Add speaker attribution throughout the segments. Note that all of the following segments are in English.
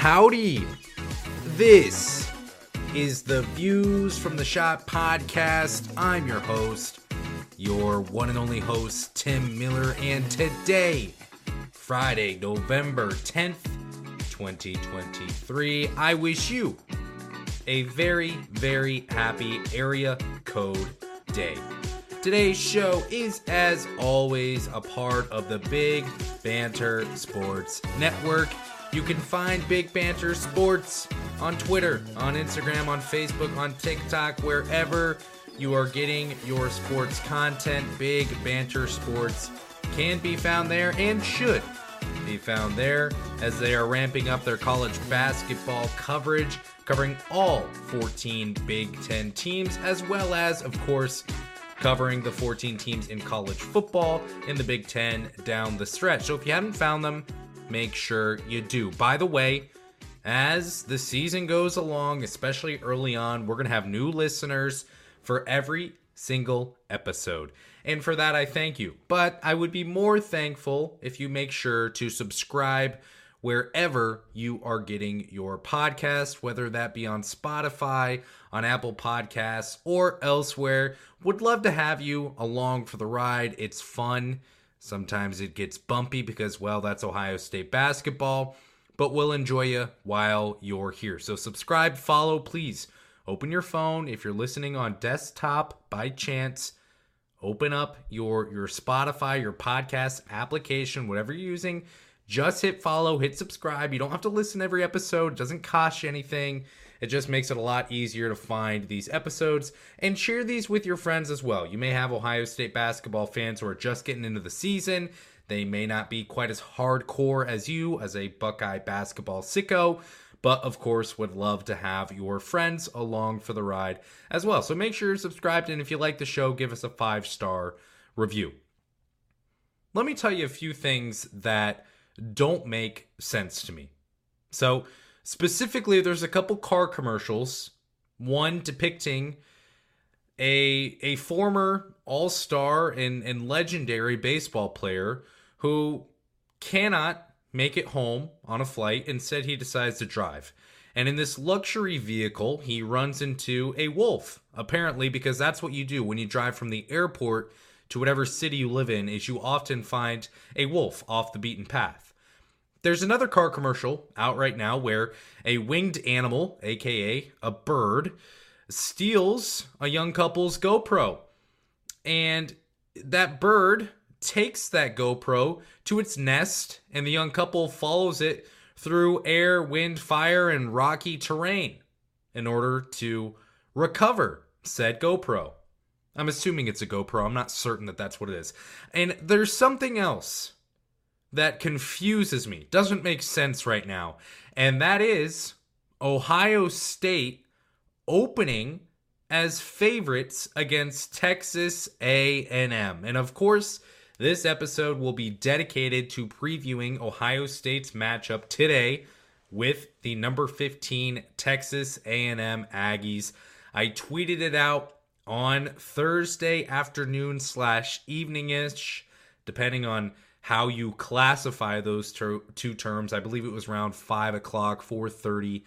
Speaker 1: howdy. This is the Views from the Schott podcast. I'm your host, your one and only host, Tim Miller, and today, Friday, November 10th, 2023, I wish you a very, very happy area code day. Today's show is, as always, a part of the Big Banter Sports Network. You can find Big Banter Sports on Twitter, on Instagram, on Facebook, on TikTok, wherever you are getting your sports content. Big Banter Sports can be found there and should be found there as they are ramping up their college basketball coverage, covering all 14 Big Ten teams, as well as, of course, covering the 14 teams in college football in the Big Ten down the stretch. So if you haven't found them, make sure you do. By the way, as the season goes along, especially early on, we're going to have new listeners for every single episode. And for that, I thank you. But I would be more thankful if you make sure to subscribe wherever you are getting your podcast, whether that be on Spotify, on Apple Podcasts, or elsewhere. Would love to have you along for the ride. It's fun. Sometimes it gets bumpy because, well, that's Ohio State basketball, but we'll enjoy you while you're here. So, subscribe, follow, please. Open your phone. If you're listening on desktop by chance, open up your, your Spotify, your podcast application, whatever you're using. Just hit follow, hit subscribe. You don't have to listen every episode, it doesn't cost you anything. It just makes it a lot easier to find these episodes and share these with your friends as well. You may have Ohio State basketball fans who are just getting into the season. They may not be quite as hardcore as you, as a Buckeye basketball sicko, but of course would love to have your friends along for the ride as well. So make sure you're subscribed, and if you like the show, give us a five star review. Let me tell you a few things that don't make sense to me. So, Specifically, there's a couple car commercials, one depicting a a former all-star and, and legendary baseball player who cannot make it home on a flight. Instead, he decides to drive. And in this luxury vehicle, he runs into a wolf, apparently, because that's what you do when you drive from the airport to whatever city you live in, is you often find a wolf off the beaten path. There's another car commercial out right now where a winged animal, aka a bird, steals a young couple's GoPro. And that bird takes that GoPro to its nest, and the young couple follows it through air, wind, fire, and rocky terrain in order to recover said GoPro. I'm assuming it's a GoPro. I'm not certain that that's what it is. And there's something else that confuses me, doesn't make sense right now, and that is Ohio State opening as favorites against Texas A&M. And of course, this episode will be dedicated to previewing Ohio State's matchup today with the number 15 Texas A&M Aggies. I tweeted it out on Thursday afternoon slash evening-ish, depending on how you classify those ter- two terms. I believe it was around five o'clock, four thirty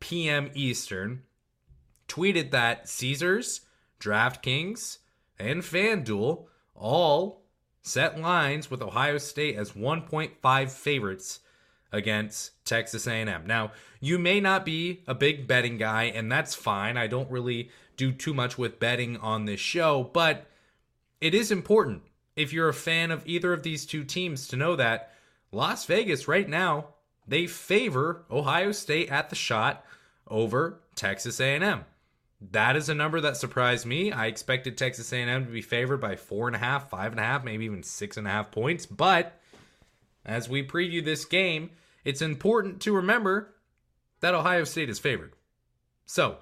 Speaker 1: p.m. Eastern. Tweeted that Caesars, DraftKings, and FanDuel all set lines with Ohio State as 1.5 favorites against Texas A&M. Now, you may not be a big betting guy and that's fine. I don't really do too much with betting on this show, but it is important if you're a fan of either of these two teams to know that Las Vegas right now they favor Ohio State at the Schott over Texas A&M. That is a number that surprised me. I expected Texas A&M to be favored by four and a half, five and a half, maybe even six and a half points. But as we preview this game, it's important to remember that Ohio State is favored. So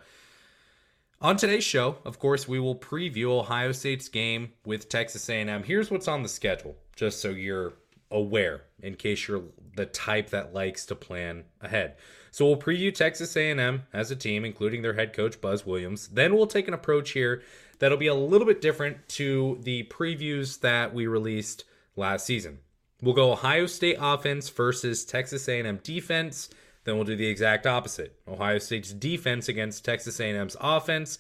Speaker 1: on today's show, of course, we will preview Ohio State's game with Texas A&M. Here's what's on the schedule, just so you're aware in case you're the type that likes to plan ahead. So we'll preview Texas A&M as a team including their head coach Buzz Williams. Then we'll take an approach here that'll be a little bit different to the previews that we released last season. We'll go Ohio State offense versus Texas A&M defense. Then we'll do the exact opposite. Ohio State's defense against Texas A&M's offense.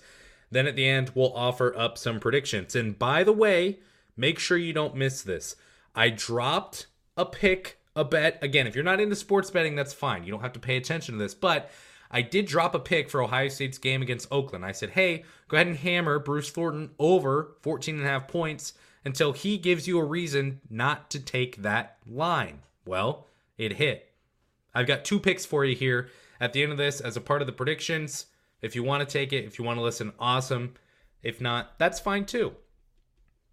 Speaker 1: Then at the end, we'll offer up some predictions. And by the way, make sure you don't miss this. I dropped a pick, a bet. Again, if you're not into sports betting, that's fine. You don't have to pay attention to this. But I did drop a pick for Ohio State's game against Oakland. I said, hey, go ahead and hammer Bruce Thornton over 14 and a half points until he gives you a reason not to take that line. Well, it hit. I've got two picks for you here at the end of this as a part of the predictions. If you want to take it, if you want to listen, awesome. If not, that's fine too.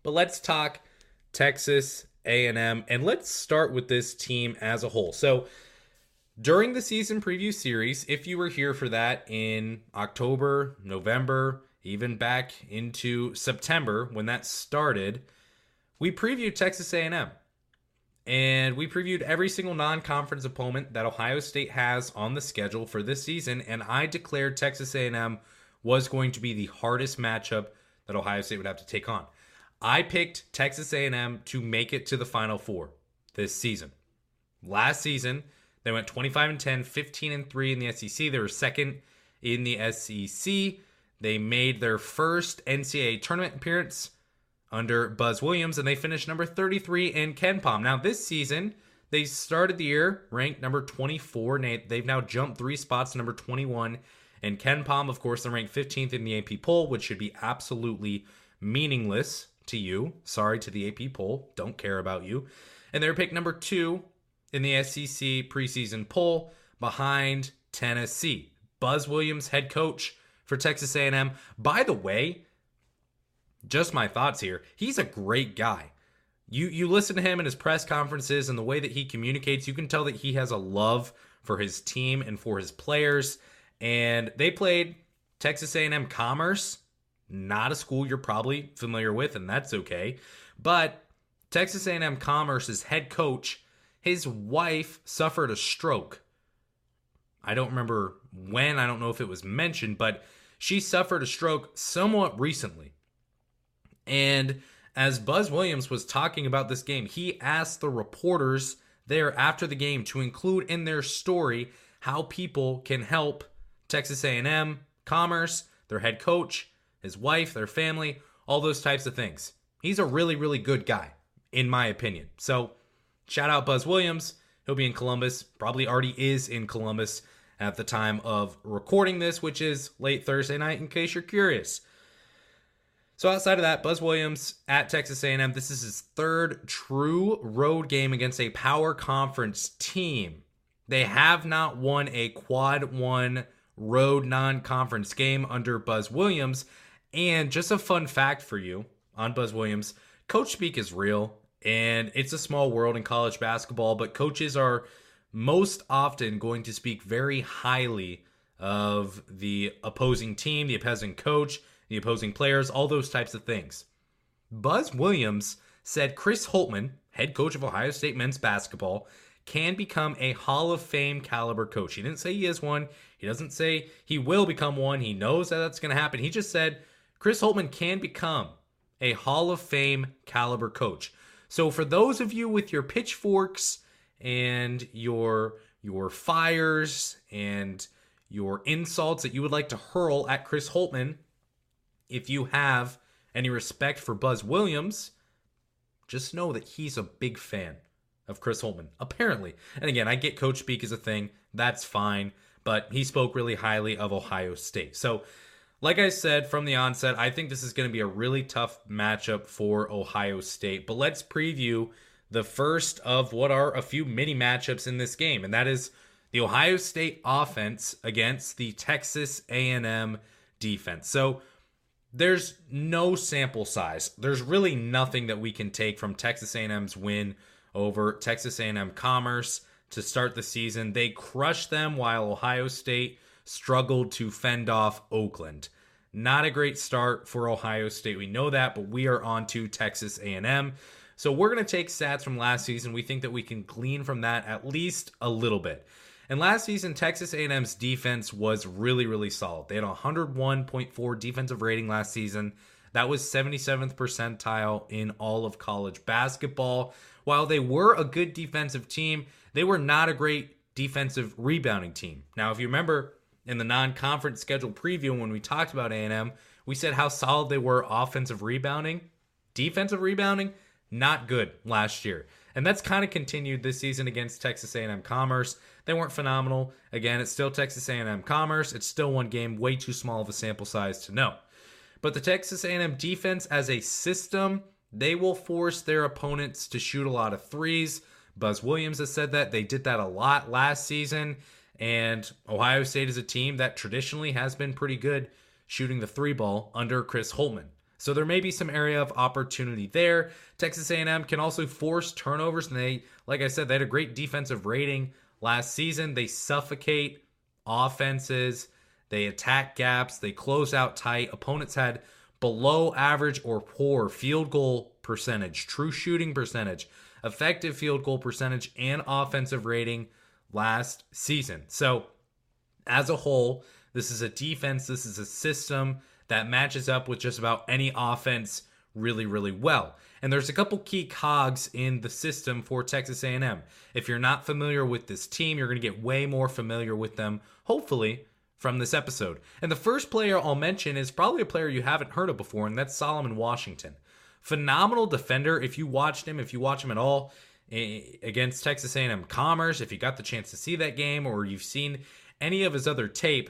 Speaker 1: But let's talk Texas A&M and let's start with this team as a whole. So, during the season preview series, if you were here for that in October, November, even back into September when that started, we previewed Texas A&M. And we previewed every single non-conference opponent that Ohio State has on the schedule for this season and I declared Texas A&M was going to be the hardest matchup that Ohio State would have to take on. I picked Texas A&M to make it to the Final 4 this season. Last season, they went 25 and 10, 15 and 3 in the SEC. They were second in the SEC. They made their first NCAA tournament appearance under Buzz Williams, and they finished number 33 in KenPom. Now, this season, they started the year ranked number 24, and they've now jumped three spots to number 21. And KenPom, of course, they're ranked 15th in the AP poll, which should be absolutely meaningless to you. Sorry to the AP poll, don't care about you. And they're picked number two in the SEC preseason poll behind Tennessee. Buzz Williams, head coach for Texas A&M. By the way, just my thoughts here. He's a great guy. You you listen to him in his press conferences and the way that he communicates, you can tell that he has a love for his team and for his players. And they played Texas A&M Commerce, not a school you're probably familiar with, and that's okay. But Texas A&M Commerce's head coach his wife suffered a stroke. I don't remember when, I don't know if it was mentioned, but she suffered a stroke somewhat recently. And as Buzz Williams was talking about this game, he asked the reporters there after the game to include in their story how people can help Texas A&M, Commerce, their head coach, his wife, their family, all those types of things. He's a really really good guy in my opinion. So, Shout out Buzz Williams. He'll be in Columbus, probably already is in Columbus at the time of recording this, which is late Thursday night, in case you're curious. So outside of that, Buzz Williams at Texas A&M, this is his third true road game against a power conference team. They have not won a quad one road non-conference game under Buzz Williams. And just a fun fact for you on Buzz Williams, coach speak is real. And it's a small world in college basketball, but coaches are most often going to speak very highly of the opposing team, the opposing coach, the opposing players, all those types of things. Buzz Williams said Chris Holtmann, head coach of Ohio State men's basketball, can become a Hall of Fame caliber coach. He didn't say he is one. He doesn't say he will become one. He knows that that's going to happen. He just said Chris Holtmann can become a Hall of Fame caliber coach. So for those of you with your pitchforks and your your fires and your insults that you would like to hurl at Chris Holtmann, if you have any respect for Buzz Williams, just know that he's a big fan of Chris Holtmann, apparently. And again, I get coach speak is a thing, that's fine, but he spoke really highly of Ohio State. So like I said from the onset, I think this is going to be a really tough matchup for Ohio State. But let's preview the first of what are a few mini matchups in this game, and that is the Ohio State offense against the Texas A&M defense. So there's no sample size. There's really nothing that we can take from Texas A&M's win over Texas A&M Commerce to start the season. They crushed them while Ohio State struggled to fend off Oakland. Not a great start for Ohio State. We know that, but we are on to Texas A&M. So we're going to take stats from last season. We think that we can glean from that at least a little bit. And last season, Texas A&M's defense was really, really solid. They had a 101.4 defensive rating last season. That was 77th percentile in all of college basketball. While they were a good defensive team, they were not a great defensive rebounding team. Now, if you remember in the non-conference schedule preview when we talked about A&M, we said how solid they were offensive rebounding, defensive rebounding, not good last year. And that's kind of continued this season against Texas A&M Commerce. They weren't phenomenal. Again, it's still Texas A&M Commerce. It's still one game, way too small of a sample size to know. But the Texas A&M defense as a system, they will force their opponents to shoot a lot of threes. Buzz Williams has said that they did that a lot last season. And Ohio State is a team that traditionally has been pretty good shooting the three ball under Chris Holtmann. So there may be some area of opportunity there. Texas A&M can also force turnovers, and they, like I said, they had a great defensive rating last season. They suffocate offenses, they attack gaps, they close out tight. Opponents had below average or poor field goal percentage, true shooting percentage, effective field goal percentage, and offensive rating last season. So, as a whole, this is a defense, this is a system that matches up with just about any offense really really well. And there's a couple key cogs in the system for Texas A&M. If you're not familiar with this team, you're going to get way more familiar with them hopefully from this episode. And the first player I'll mention is probably a player you haven't heard of before and that's Solomon Washington. Phenomenal defender if you watched him, if you watch him at all eh, against Texas A&M Commerce, if you got the chance to see that game or you've seen any of his other tape,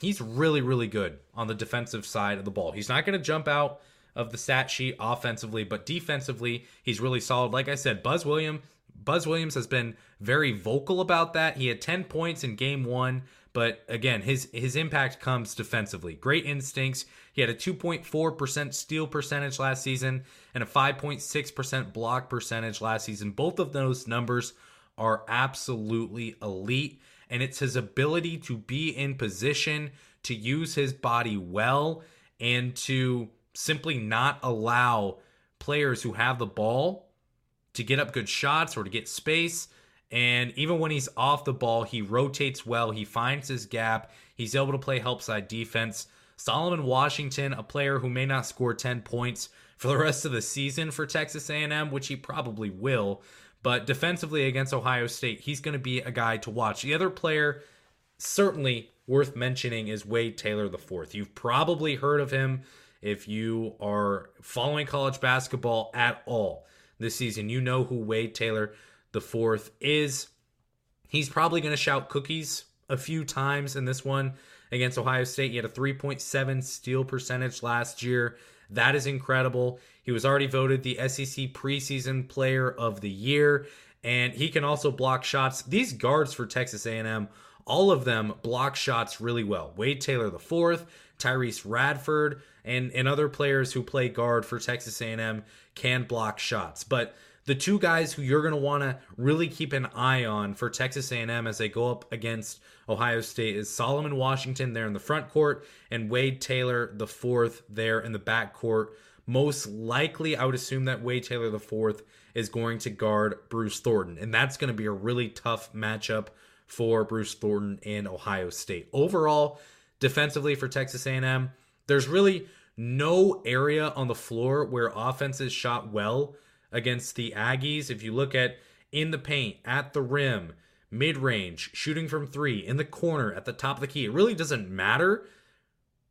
Speaker 1: he's really, really good on the defensive side of the ball. He's not going to jump out of the stat sheet offensively, but defensively, he's really solid. Like I said, Buzz Williams, Buzz Williams has been very vocal about that. He had 10 points in game one, but again, his his impact comes defensively. Great instincts. He had a 2.4% steal percentage last season and a 5.6% block percentage last season. Both of those numbers are absolutely elite and it's his ability to be in position to use his body well and to simply not allow players who have the ball to get up good shots or to get space. And even when he's off the ball, he rotates well. He finds his gap. He's able to play help side defense. Solomon Washington, a player who may not score 10 points for the rest of the season for Texas A&M, which he probably will, but defensively against Ohio State, he's going to be a guy to watch. The other player, certainly worth mentioning, is Wade Taylor fourth. You've probably heard of him if you are following college basketball at all this season. You know who Wade Taylor fourth is. He's probably going to shout cookies a few times in this one against Ohio State. He had a 3.7 steal percentage last year. That is incredible. He was already voted the SEC preseason player of the year and he can also block shots. These guards for Texas A&M, all of them block shots really well. Wade Taylor the fourth, Tyrece Radford, and and other players who play guard for Texas A&M can block shots. But the two guys who you're going to want to really keep an eye on for Texas A&M as they go up against Ohio State is Solomon Washington there in the front court and Wade Taylor the fourth there in the back court most likely, I would assume that Wade Taylor fourth is going to guard Bruce Thornton, and that's going to be a really tough matchup for Bruce Thornton and Ohio State. Overall, defensively for Texas A&M, there's really no area on the floor where offenses shot well against the Aggies. If you look at in the paint, at the rim, mid range, shooting from three, in the corner, at the top of the key, it really doesn't matter.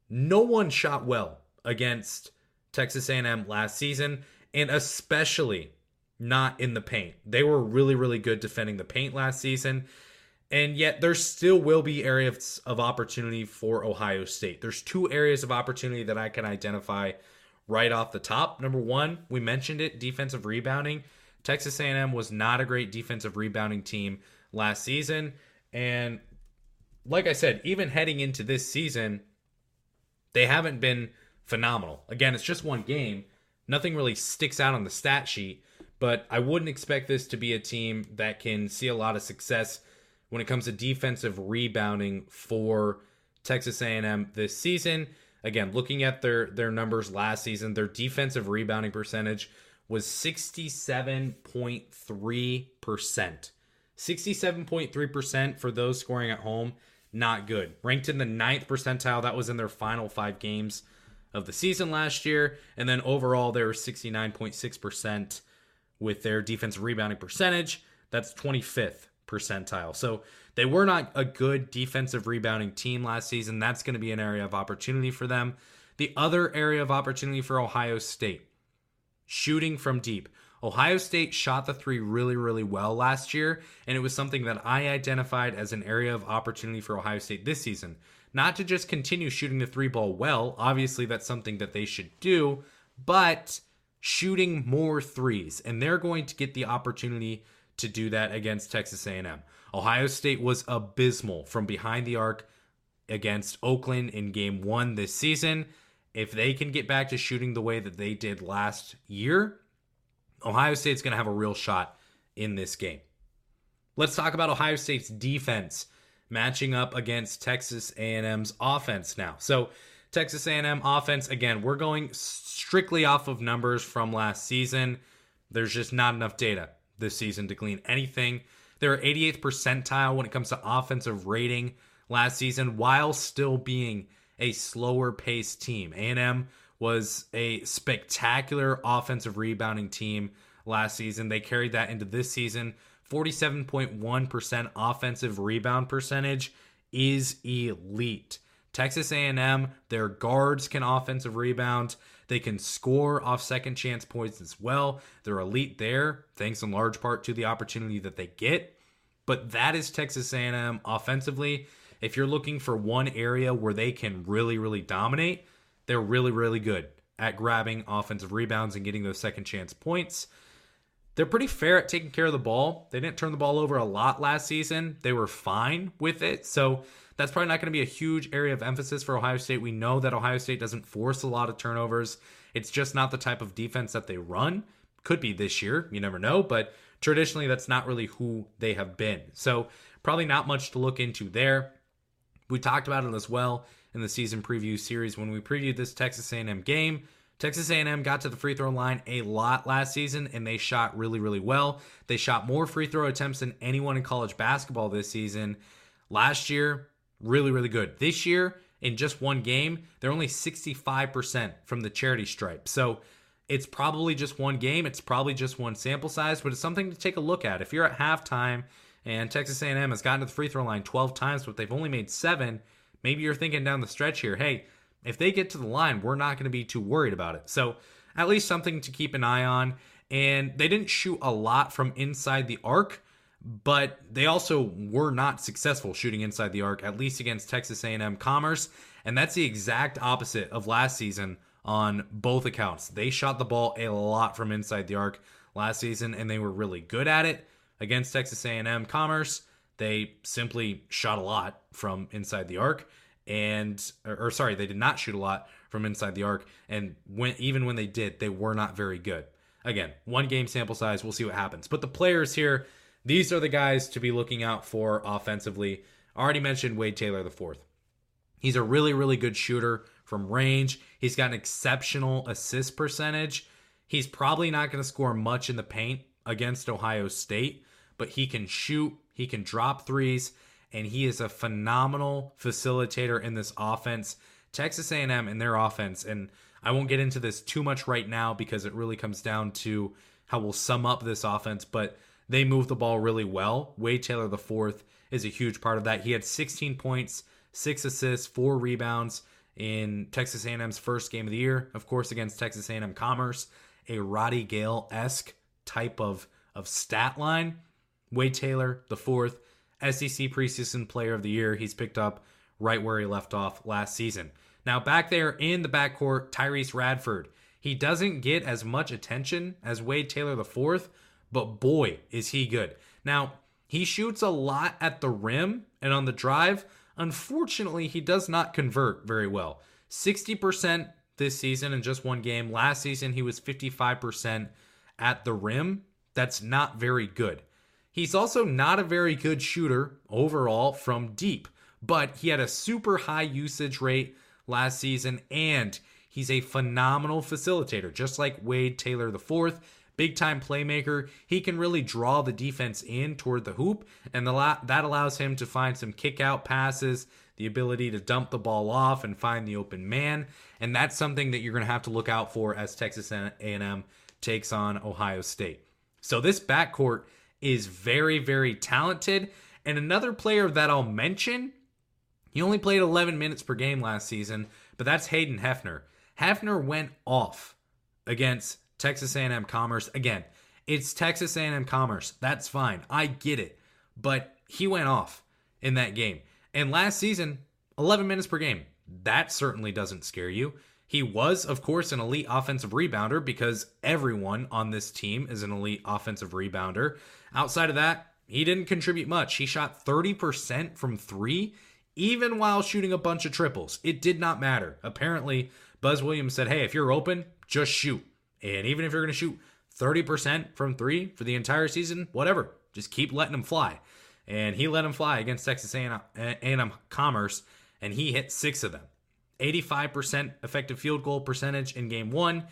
Speaker 1: No one shot well against Texas A&M last season, and especially not in the paint. They were really, really good defending the paint last season. And yet, there still will be areas of opportunity for Ohio State. There's two areas of opportunity that I can identify right off the top. Number one, we mentioned it: defensive rebounding. Texas A&M was not a great defensive rebounding team last season, and like I said, even heading into this season, they haven't been phenomenal. Again, it's just one game. Nothing really sticks out on the stat sheet, but I wouldn't expect this to be a team that can see a lot of success when it comes to defensive rebounding for Texas A&M this season. Again, looking at their their numbers last season, their defensive rebounding percentage was 67.3%. 67.3% for those scoring at home, not good. Ranked in the ninth percentile, that was in their final five games of the season last year. And then overall, they were 69.6% with their defensive rebounding percentage. That's 25th percentile. So they were not a good defensive rebounding team last season. That's going to be an area of opportunity for them. The other area of opportunity for Ohio State shooting from deep. Ohio State shot the three really, really well last year, and it was something that I identified as an area of opportunity for Ohio State this season. Not to just continue shooting the three ball well, obviously, that's something that they should do, but shooting more threes, and they're going to get the opportunity to do that against Texas A&M. Ohio State was abysmal from behind the arc against Oakland in game 1 this season. If they can get back to shooting the way that they did last year, Ohio State's going to have a real shot in this game. Let's talk about Ohio State's defense matching up against Texas A&M's offense now. So, Texas A&M offense again, we're going strictly off of numbers from last season. There's just not enough data this season to glean anything. They're 88th percentile when it comes to offensive rating last season while still being a slower paced team. A&M was a spectacular offensive rebounding team last season. They carried that into this season. 47.1% offensive rebound percentage is elite. Texas A&M, their guards can offensive rebound. They can score off second chance points as well. They're elite there, thanks in large part to the opportunity that they get. But that is Texas A&M offensively. If you're looking for one area where they can really, really dominate, they're really, really good at grabbing offensive rebounds and getting those second chance points. They're pretty fair at taking care of the ball. They didn't turn the ball over a lot last season. They were fine with it. So that's probably not going to be a huge area of emphasis for Ohio State. We know that Ohio State doesn't force a lot of turnovers. It's just not the type of defense that they run. Could be this year. You never know. But traditionally, that's not really who they have been. So probably not much to look into there. We talked about it as well in the season preview series when we previewed this Texas A&M game. Texas A&M got to the free throw line a lot last season and they shot really really well. They shot more free throw attempts than anyone in college basketball this season. Last year, really really good. This year in just one game, they're only 65% from the charity stripe. So, it's probably just one game, it's probably just one sample size, but it's something to take a look at. If you're at halftime and Texas A&M has gotten to the free throw line 12 times but they've only made 7, maybe you're thinking down the stretch here, hey, if they get to the line, we're not going to be too worried about it. So, at least something to keep an eye on. And they didn't shoot a lot from inside the arc, but they also were not successful shooting inside the arc, at least against Texas A&M Commerce. And that's the exact opposite of last season on both accounts. They shot the ball a lot from inside the arc last season, and they were really good at it against Texas A&M Commerce. They simply shot a lot from inside the arc, and or, or sorry, they did not shoot a lot from inside the arc, and when even when they did, they were not very good. Again, one game sample size. We'll see what happens. But the players here, these are the guys to be looking out for offensively. I already mentioned Wade Taylor the fourth. He's a really, really good shooter from range. He's got an exceptional assist percentage. He's probably not going to score much in the paint against Ohio State, but he can shoot, he can drop threes, and he is a phenomenal facilitator in this offense. Texas A&M in their offense, and I won't get into this too much right now because it really comes down to how we'll sum up this offense, but they move the ball really well. Wade Taylor the fourth is a huge part of that. He had 16 points, six assists, four rebounds in Texas A&M's first game of the year, of course against Texas A&M Commerce, a Roddy Gayle esque type of of stat line. Wade Taylor, the fourth SEC preseason player of the year. He's picked up right where he left off last season. Now, back there in the backcourt, Tyrece Radford. He doesn't get as much attention as Wade Taylor fourth, but boy, is he good. Now, he shoots a lot at the rim and on the drive. Unfortunately, he does not convert very well. 60% this season in just one game. Last season, he was 55% at the rim. That's not very good. He's also not a very good shooter overall from deep, but he had a super high usage rate last season and he's a phenomenal facilitator, just like Wade Taylor IV. Big time playmaker. He can really draw the defense in toward the hoop, and the, that allows him to find some kick out passes, the ability to dump the ball off and find the open man. And that's something that you're going to have to look out for as Texas A&M takes on Ohio State. So this backcourt is very, very talented. And another player that I'll mention, he only played 11 minutes per game last season, but that's Hayden Hefner. Hefner went off against Texas A&M Commerce. Again, it's Texas A&M Commerce. That's fine. I get it. But he went off in that game. And last season, 11 minutes per game. That certainly doesn't scare you. He was, of course, an elite offensive rebounder because everyone on this team is an elite offensive rebounder. Outside of that, he didn't contribute much. He shot 30% from three, even while shooting a bunch of triples. It did not matter. Apparently, Buzz Williams said, hey, if you're open, just shoot. And even if you're going to shoot 30% from three for the entire season, whatever, just keep letting him fly. And he let him fly against Texas A&M Commerce, and he hit six of them. 85% effective field goal percentage in game one.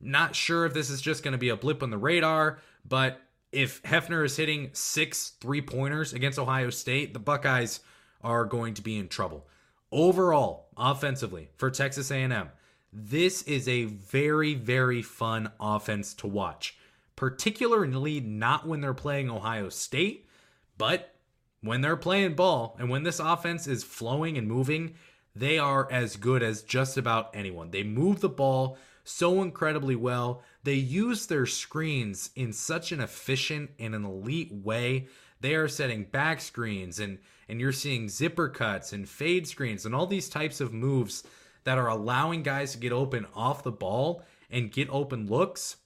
Speaker 1: Not sure if this is just going to be a blip on the radar, but if Hefner is hitting six three pointers against Ohio State, the Buckeyes are going to be in trouble. Overall, offensively for Texas A&M, this is a very very fun offense to watch. Particularly not when they're playing Ohio State, but when they're playing ball and when this offense is flowing and moving, they are as good as just about anyone. They move the ball so incredibly well. They use their screens in such an efficient and an elite way. They are setting back screens and and you're seeing zipper cuts and fade screens and all these types of moves that are allowing guys to get open off the ball and get open looks.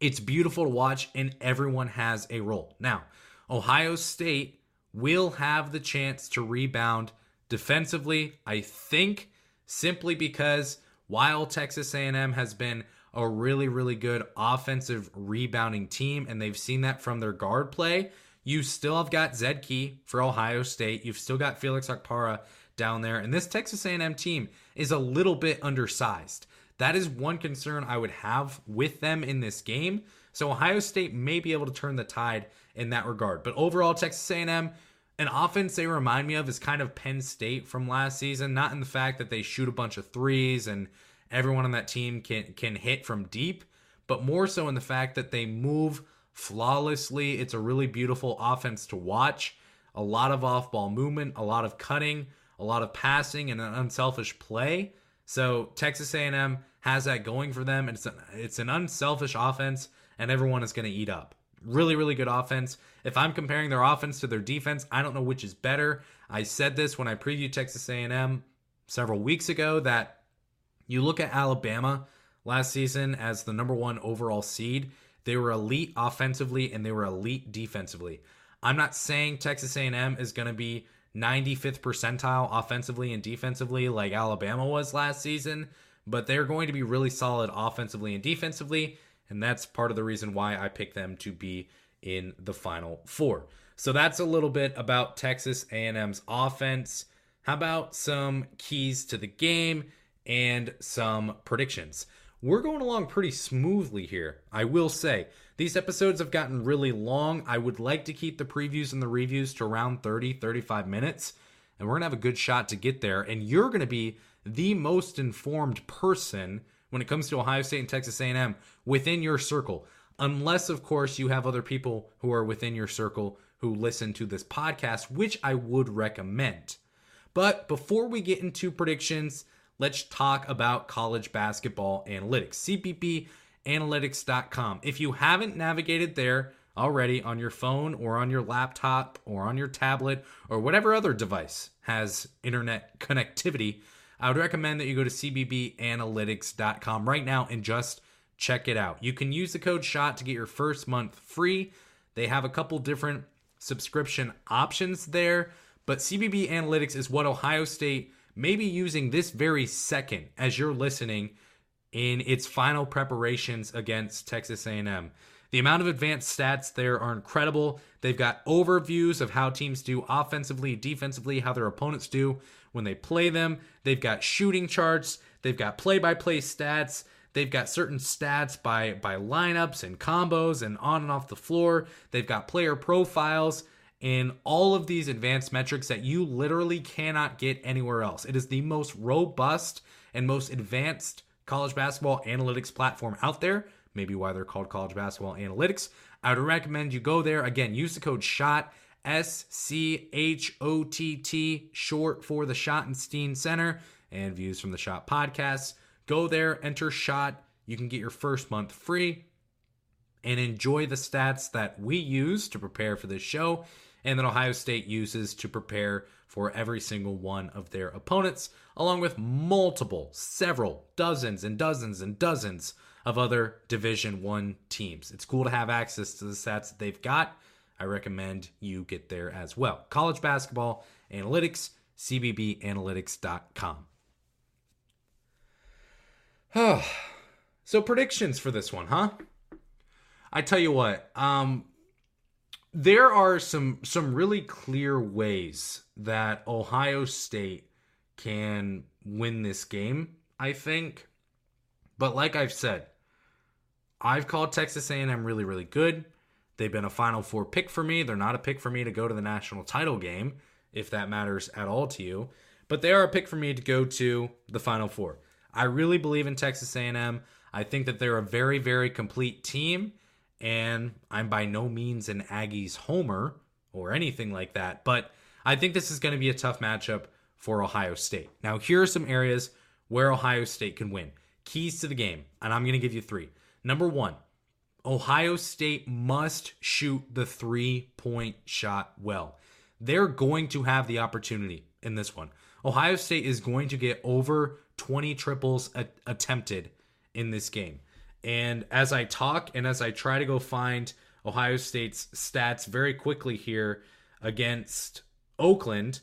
Speaker 1: It's beautiful to watch and everyone has a role. Now, Ohio State will have the chance to rebound defensively. I think simply because while Texas A&M has been a really really good offensive rebounding team and they've seen that from their guard play, you still have got Zed Key for Ohio State. You've still got Felix Okpara down there and this Texas A&M team is a little bit undersized. That is one concern I would have with them in this game. So Ohio State may be able to turn the tide in that regard. But overall Texas A&M an offense they remind me of is kind of Penn State from last season, not in the fact that they shoot a bunch of threes and everyone on that team can can hit from deep, but more so in the fact that they move flawlessly. It's a really beautiful offense to watch. A lot of off-ball movement, a lot of cutting, a lot of passing and an unselfish play. So Texas A&M has that going for them and it's an, it's an unselfish offense and everyone is going to eat up. Really, really good offense. If I'm comparing their offense to their defense, I don't know which is better. I said this when I previewed Texas A&M several weeks ago that you look at Alabama last season as the number one overall seed. They were elite offensively and they were elite defensively. I'm not saying Texas A&M is going to be 95th percentile offensively and defensively like Alabama was last season, but they're going to be really solid offensively and defensively and that's part of the reason why I picked them to be in the final four. So that's a little bit about Texas A&M's offense. How about some keys to the game and some predictions? We're going along pretty smoothly here. I will say, these episodes have gotten really long. I would like to keep the previews and the reviews to around 30, 35 minutes, and we're going to have a good shot to get there. And you're going to be the most informed person when it comes to Ohio State and Texas A&M within your circle. Unless of course you have other people who are within your circle who listen to this podcast, which I would recommend. But before we get into predictions, let's talk about college basketball analytics. cbbanalytics.com. If you haven't navigated there already on your phone or on your laptop or on your tablet or whatever other device has internet connectivity, I would recommend that you go to cbbanalytics.com right now and just check it out. You can use the code SCHOTT to get your first month free. They have a couple different subscription options there, but CBB Analytics is what Ohio State may be using this very second as you're listening in its final preparations against Texas A&M. The amount of advanced stats there are incredible. They've got overviews of how teams do offensively, defensively, how their opponents do when they play them. They've got shooting charts, they've got play-by-play stats, they've got certain stats by by lineups and combos and on and off the floor. They've got player profiles and all of these advanced metrics that you literally cannot get anywhere else. It is the most robust and most advanced college basketball analytics platform out there maybe why they're called college basketball analytics. I would recommend you go there. Again, use the code SCHOTT, S C H O T T, short for the Schottenstein Center and views from the Schott podcasts. Go there, enter SCHOTT. You can get your first month free and enjoy the stats that we use to prepare for this show and that Ohio State uses to prepare for every single one of their opponents, along with multiple, several, dozens and dozens and dozens of other Division 1 teams. It's cool to have access to the stats that they've got. I recommend you get there as well. College basketball analytics, cbbanalytics.com. so predictions for this one, huh? I tell you what, um, there are some some really clear ways that Ohio State can win this game. I think, but like I've said, I've called Texas A&M really really good. They've been a Final Four pick for me. They're not a pick for me to go to the national title game, if that matters at all to you. But they are a pick for me to go to the Final Four. I really believe in Texas A&M. I think that they're a very very complete team and I'm by no means an Aggies homer or anything like that, but I think this is going to be a tough matchup for Ohio State. Now, here are some areas where Ohio State can win. Keys to the game, and I'm going to give you three. Number one, Ohio State must shoot the three point shot well. They're going to have the opportunity in this one. Ohio State is going to get over 20 triples a- attempted in this game. And as I talk and as I try to go find Ohio State's stats very quickly here against Oakland,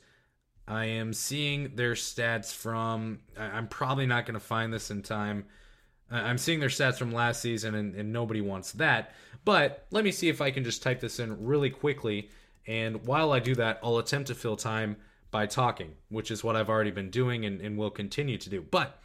Speaker 1: I am seeing their stats from. I'm probably not going to find this in time. I'm seeing their stats from last season, and, and, nobody wants that. But let me see if I can just type this in really quickly. And while I do that, I'll attempt to fill time by talking, which is what I've already been doing and, and will continue to do. But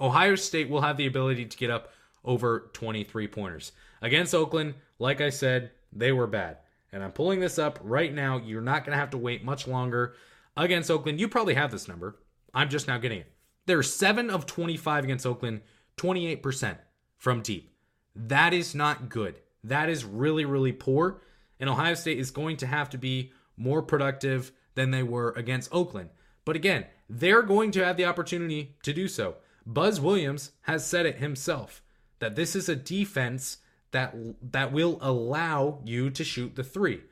Speaker 1: Ohio State will have the ability to get up over 23 pointers. Against Oakland, like I said, they were bad. And I'm pulling this up right now. You're not going to have to wait much longer. Against Oakland, you probably have this number. I'm just now getting it. They're 7 of 25 against Oakland, 28% from deep. That is not good. That is really, really poor. And Ohio State is going to have to be more productive than they were against Oakland. But again, they're going to have the opportunity to do so. Buzz Williams has said it himself that this is a defense that that will allow you to shoot the three.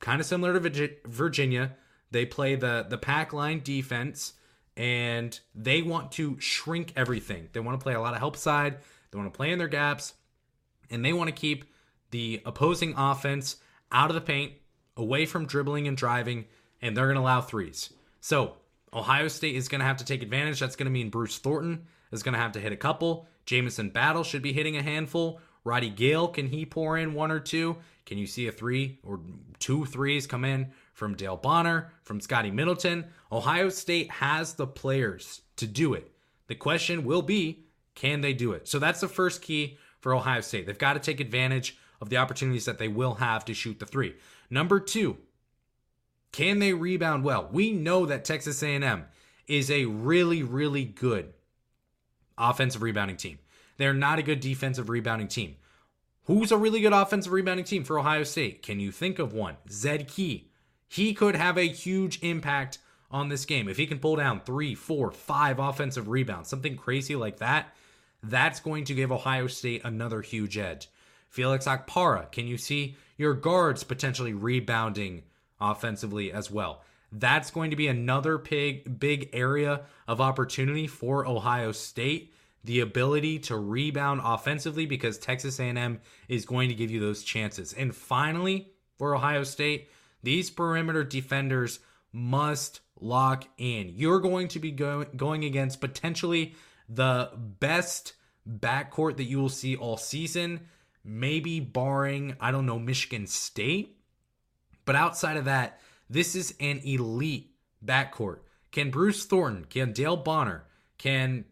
Speaker 1: Kind of similar to Virginia, they play the the pack line defense and they want to shrink everything. They want to play a lot of help side, they want to play in their gaps, and they want to keep the opposing offense out of the paint, away from dribbling and driving, and they're going to allow threes. So, Ohio State is going to have to take advantage. That's going to mean Bruce Thornton is going to have to hit a couple. Jamison Battle should be hitting a handful. Roddy Gayle, can he pour in one or two? Can you see a three or two threes come in from Dale Bonner, from Scotty Middleton? Ohio State has the players to do it. The question will be, can they do it? So that's the first key for Ohio State. They've got to take advantage of the opportunities that they will have to shoot the three. Number two, can they rebound well? We know that Texas A&M is a really, really good offensive rebounding team. They're not a good defensive rebounding team. Who's a really good offensive rebounding team for Ohio State? Can you think of one? Zed Key. He could have a huge impact on this game. If he can pull down three, four, five offensive rebounds, something crazy like that, that's going to give Ohio State another huge edge. Felix Okpara, can you see your guards potentially rebounding offensively as well? That's going to be another big big area of opportunity for Ohio State. The ability to rebound offensively because Texas A&M is going to give you those chances. And finally, for Ohio State, these perimeter defenders must lock in. You're going to be go- going against potentially the best backcourt that you will see all season, maybe barring, I don't know, Michigan State. But outside of that, this is an elite backcourt. Can Bruce Thornton, can Dale Bonner, can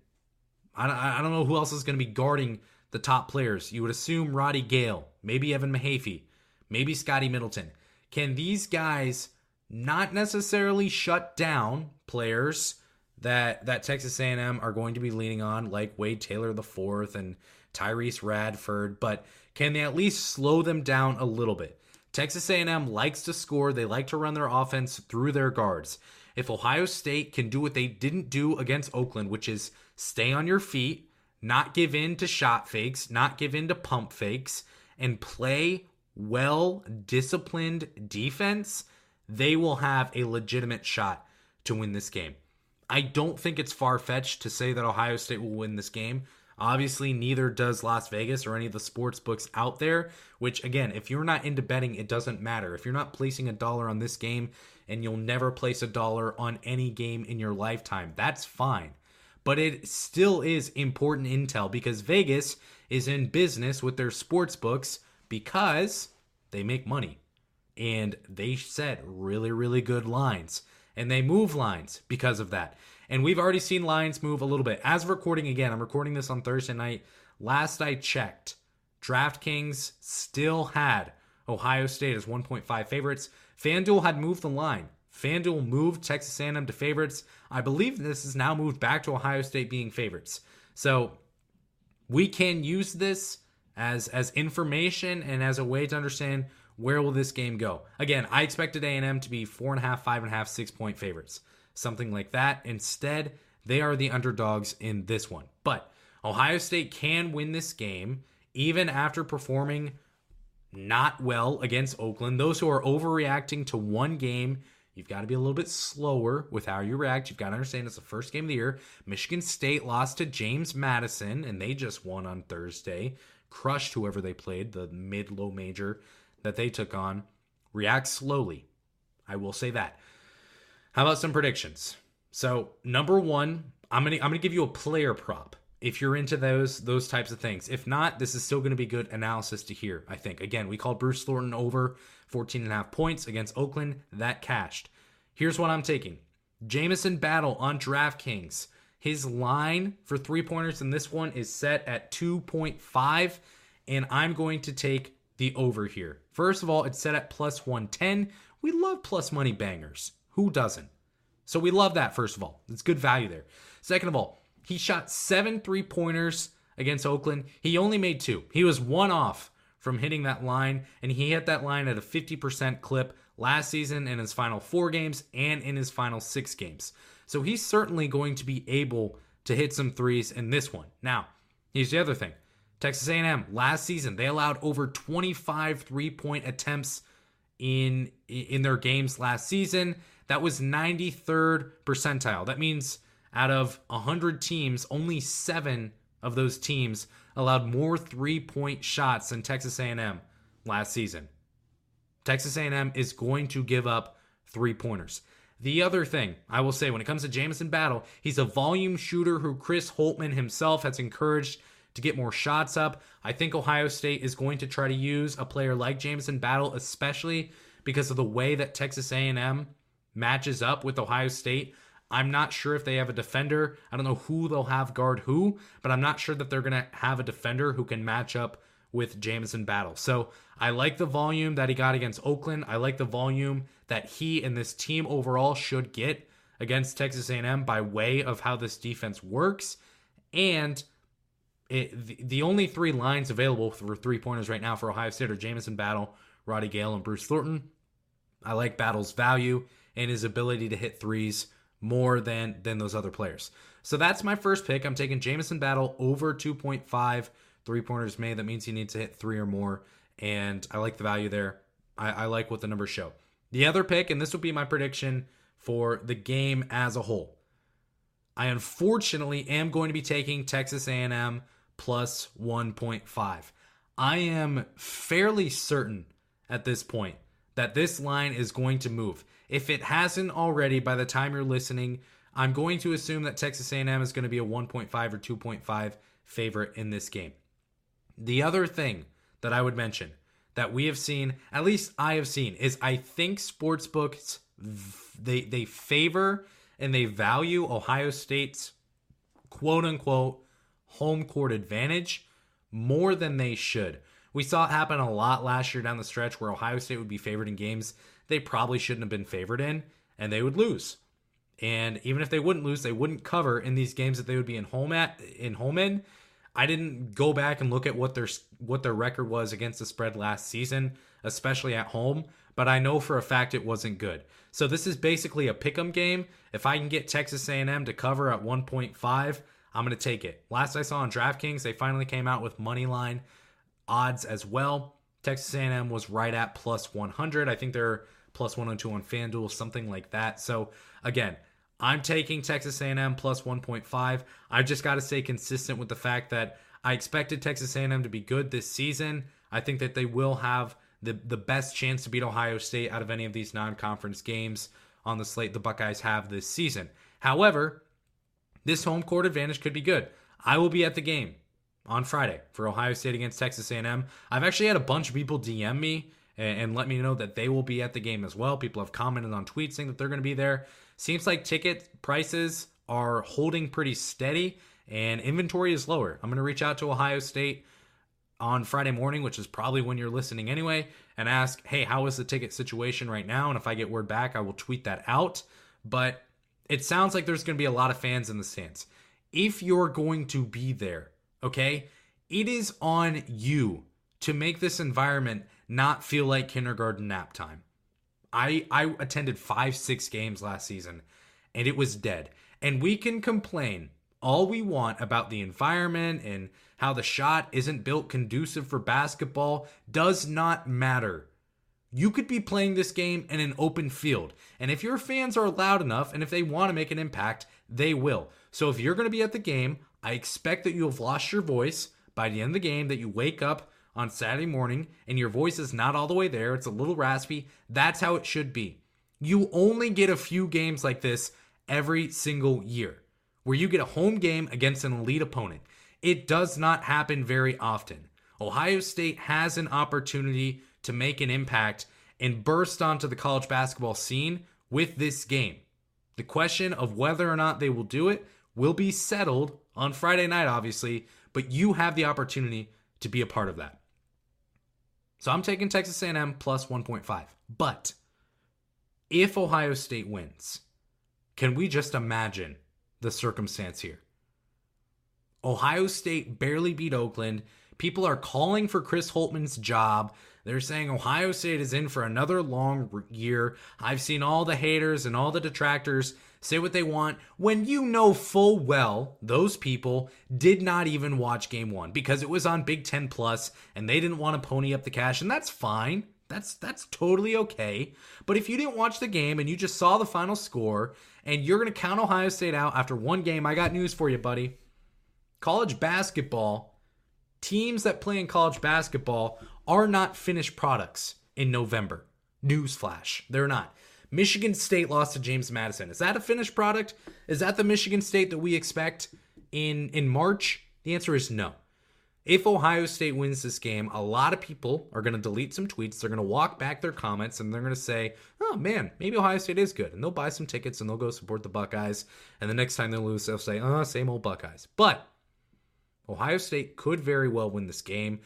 Speaker 1: I, I don't know who else is going to be guarding the top players. You would assume Roddy Gayle, maybe Evan Mahaffey, maybe Scotty Middleton. Can these guys not necessarily shut down players that that Texas A&M are going to be leaning on, like Wade Taylor the fourth and Tyrece Radford, but can they at least slow them down a little bit? Texas A&M likes to score. They like to run their offense through their guards. If Ohio State can do what they didn't do against Oakland, which is stay on your feet, not give in to shot fakes, not give in to pump fakes, and play well disciplined defense, they will have a legitimate shot to win this game. I don't think it's far fetched to say that Ohio State will win this game. Obviously, neither does Las Vegas or any of the sports books out there, which, again, if you're not into betting, it doesn't matter. If you're not placing a dollar on this game and you'll never place a dollar on any game in your lifetime, that's fine. But it still is important intel because Vegas is in business with their sports books because they make money. And they set really, really good lines. And they move lines because of that. And we've already seen lines move a little bit. As of recording again, I'm recording this on Thursday night. Last I checked, DraftKings still had Ohio State as 1.5 favorites. FanDuel had moved the line. FanDuel moved Texas A&M to favorites. I believe this has now moved back to Ohio State being favorites. So we can use this as as information and as a way to understand where will this game go. Again, I expected A&M to be four and a half, five and a half, six point favorites something like that. Instead, they are the underdogs in this one. But Ohio State can win this game even after performing not well against Oakland. Those who are overreacting to one game, you've got to be a little bit slower with how you react. You've got to understand it's the first game of the year. Michigan State lost to James Madison, and they just won on Thursday, crushed whoever they played, the mid low major that they took on. React slowly. I will say that. How about some predictions? So number one, I'm gonna I'm gonna give you a player prop if you're into those those types of things. If not, this is still going to be good analysis to hear. I think again, we called Bruce Thornton over 14 and a half points against Oakland. That cashed. Here's what I'm taking: Jamison Battle on DraftKings. His line for three pointers in this one is set at 2.5, and I'm going to take the over here. First of all, it's set at plus 110. We love plus money bangers. Who doesn't? So we love that, first of all. It's good value there. Second of all, he shot seven three pointers against Oakland. He only made two. He was one off from hitting that line, and he hit that line at a 50% clip last season in his final four games and in his final six games. So he's certainly going to be able to hit some threes in this one. Now, here's the other thing. Texas A&M last season they allowed over 25 three-point attempts in in their games last season. That was 93rd percentile. That means out of 100 teams, only 7 of those teams allowed more three-point shots than Texas A&M last season. Texas A&M is going to give up three-pointers. The other thing I will say when it comes to Jamison Battle, he's a volume shooter who Chris Holtmann himself has encouraged to get more shots up. I think Ohio State is going to try to use a player like Jamison Battle, especially because of the way that Texas A&M matches up with Ohio State. I'm not sure if they have a defender. I don't know who they'll have guard who, but I'm not sure that they're going to have a defender who can match up with Jamison Battle. So I like the volume that he got against Oakland. I like the volume that he and this team overall should get against Texas A&M by way of how this defense works. And it, the, the only three lines available for three pointers right now for Ohio State are Jamison Battle, Roddy Gayle, and Bruce Thornton. I like Battle's value and his ability to hit threes more than than those other players. So that's my first pick. I'm taking Jamison Battle over 2.5 three pointers made. That means he needs to hit three or more, and I like the value there. I, I like what the numbers show. The other pick, and this will be my prediction for the game as a whole. I unfortunately am going to be taking Texas A&M plus 1.5. I am fairly certain at this point that this line is going to move. If it hasn't already by the time you're listening, I'm going to assume that Texas A&M is going to be a 1.5 or 2.5 favorite in this game. The other thing that I would mention that we have seen, at least I have seen, is I think sports books they they favor and they value Ohio State's quote unquote home court advantage more than they should. We saw it happen a lot last year down the stretch where Ohio State would be favored in games they probably shouldn't have been favored in, and they would lose. And even if they wouldn't lose, they wouldn't cover in these games that they would be in home at in home in. I didn't go back and look at what their what their record was against the spread last season, especially at home, but I know for a fact it wasn't good. So this is basically a pick'em game. If I can get Texas A&M to cover at 1.5, I'm going to take it. Last I saw on DraftKings, they finally came out with money line odds as well. Texas A&M was right at plus 100. I think they're plus 102 on FanDuel, something like that. So again, I'm taking Texas A&M plus 1.5. I've just got to stay consistent with the fact that I expected Texas A&M to be good this season. I think that they will have the the best chance to beat Ohio State out of any of these non-conference games on the slate the Buckeyes have this season. However, this home court advantage could be good. I will be at the game on Friday for Ohio State against Texas A&M. I've actually had a bunch of people DM me and, and let me know that they will be at the game as well. People have commented on tweets saying that they're going to be there. Seems like ticket prices are holding pretty steady and inventory is lower. I'm going to reach out to Ohio State on Friday morning, which is probably when you're listening anyway, and ask, hey, how is the ticket situation right now? And if I get word back, I will tweet that out. But it sounds like there's going to be a lot of fans in the stands. If you're going to be there, okay, it is on you to make this environment not feel like kindergarten nap time. I I attended 5-6 games last season and it was dead. And we can complain all we want about the environment and how the Schott isn't built conducive for basketball does not matter. You could be playing this game in an open field. And if your fans are loud enough and if they want to make an impact, they will. So if you're going to be at the game, I expect that you'll have lost your voice by the end of the game, that you wake up on Saturday morning and your voice is not all the way there. It's a little raspy. That's how it should be. You only get a few games like this every single year where you get a home game against an elite opponent. It does not happen very often. Ohio State has an opportunity to make an impact and burst onto the college basketball scene with this game. The question of whether or not they will do it will be settled on Friday night, obviously, but you have the opportunity to be a part of that. So I'm taking Texas A&M plus 1.5. But if Ohio State wins, can we just imagine the circumstance here? Ohio State barely beat Oakland. People are calling for Chris Holtmann's job. They're saying Ohio State is in for another long year. I've seen all the haters and all the detractors say what they want when you know full well those people did not even watch game 1 because it was on Big 10 Plus and they didn't want to pony up the cash and that's fine. That's that's totally okay. But if you didn't watch the game and you just saw the final score and you're going to count Ohio State out after one game, I got news for you, buddy college basketball, teams that play in college basketball are not finished products in November. Newsflash, they're not. Michigan State lost to James Madison. Is that a finished product? Is that the Michigan State that we expect in in March? The answer is no. If Ohio State wins this game, a lot of people are going to delete some tweets. They're going to walk back their comments and they're going to say, oh man, maybe Ohio State is good. And they'll buy some tickets and they'll go support the Buckeyes. And the next time they lose, they'll say, oh, same old Buckeyes. But Ohio State could very well win this game.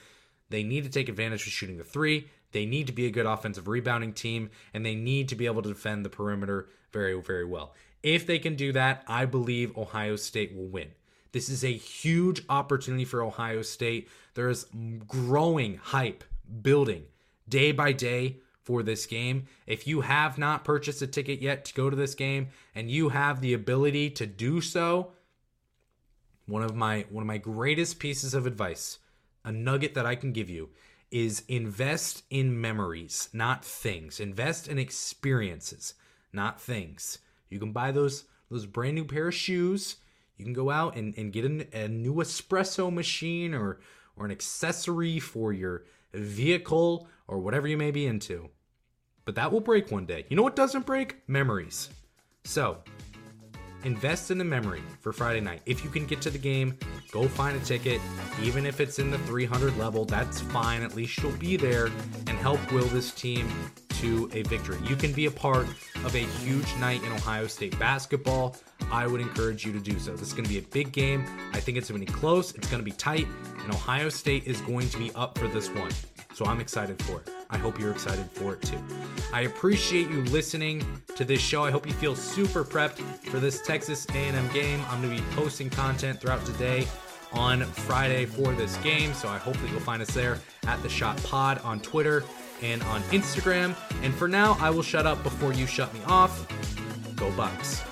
Speaker 1: They need to take advantage of shooting the three. They need to be a good offensive rebounding team, and they need to be able to defend the perimeter very, very well. If they can do that, I believe Ohio State will win. This is a huge opportunity for Ohio State. There is growing hype building day by day for this game. If you have not purchased a ticket yet to go to this game and you have the ability to do so, one of my one of my greatest pieces of advice, a nugget that I can give you is invest in memories, not things. Invest in experiences, not things. You can buy those those brand new pair of shoes. You can go out and, and get a new espresso machine or or an accessory for your vehicle or whatever you may be into. But that will break one day. You know what doesn't break? Memories. So invest in the memory for Friday night. If you can get to the game, go find a ticket. Even if it's in the 300 level, that's fine. At least you'll be there and help will this team to a victory. You can be a part of a huge night in Ohio State basketball. I would encourage you to do so. This is going to be a big game. I think it's going to be close, it's going to be tight, and Ohio State is going to be up for this one. So I'm excited for it. I hope you're excited for it too. I appreciate you listening to this show. I hope you feel super prepped for this Texas A&M game. I'm going to be posting content throughout today on Friday for this game. So I hope that you'll find us there at the Schott Pod on Twitter and on Instagram. And for now, I will shut up before you shut me off. Go Bucks.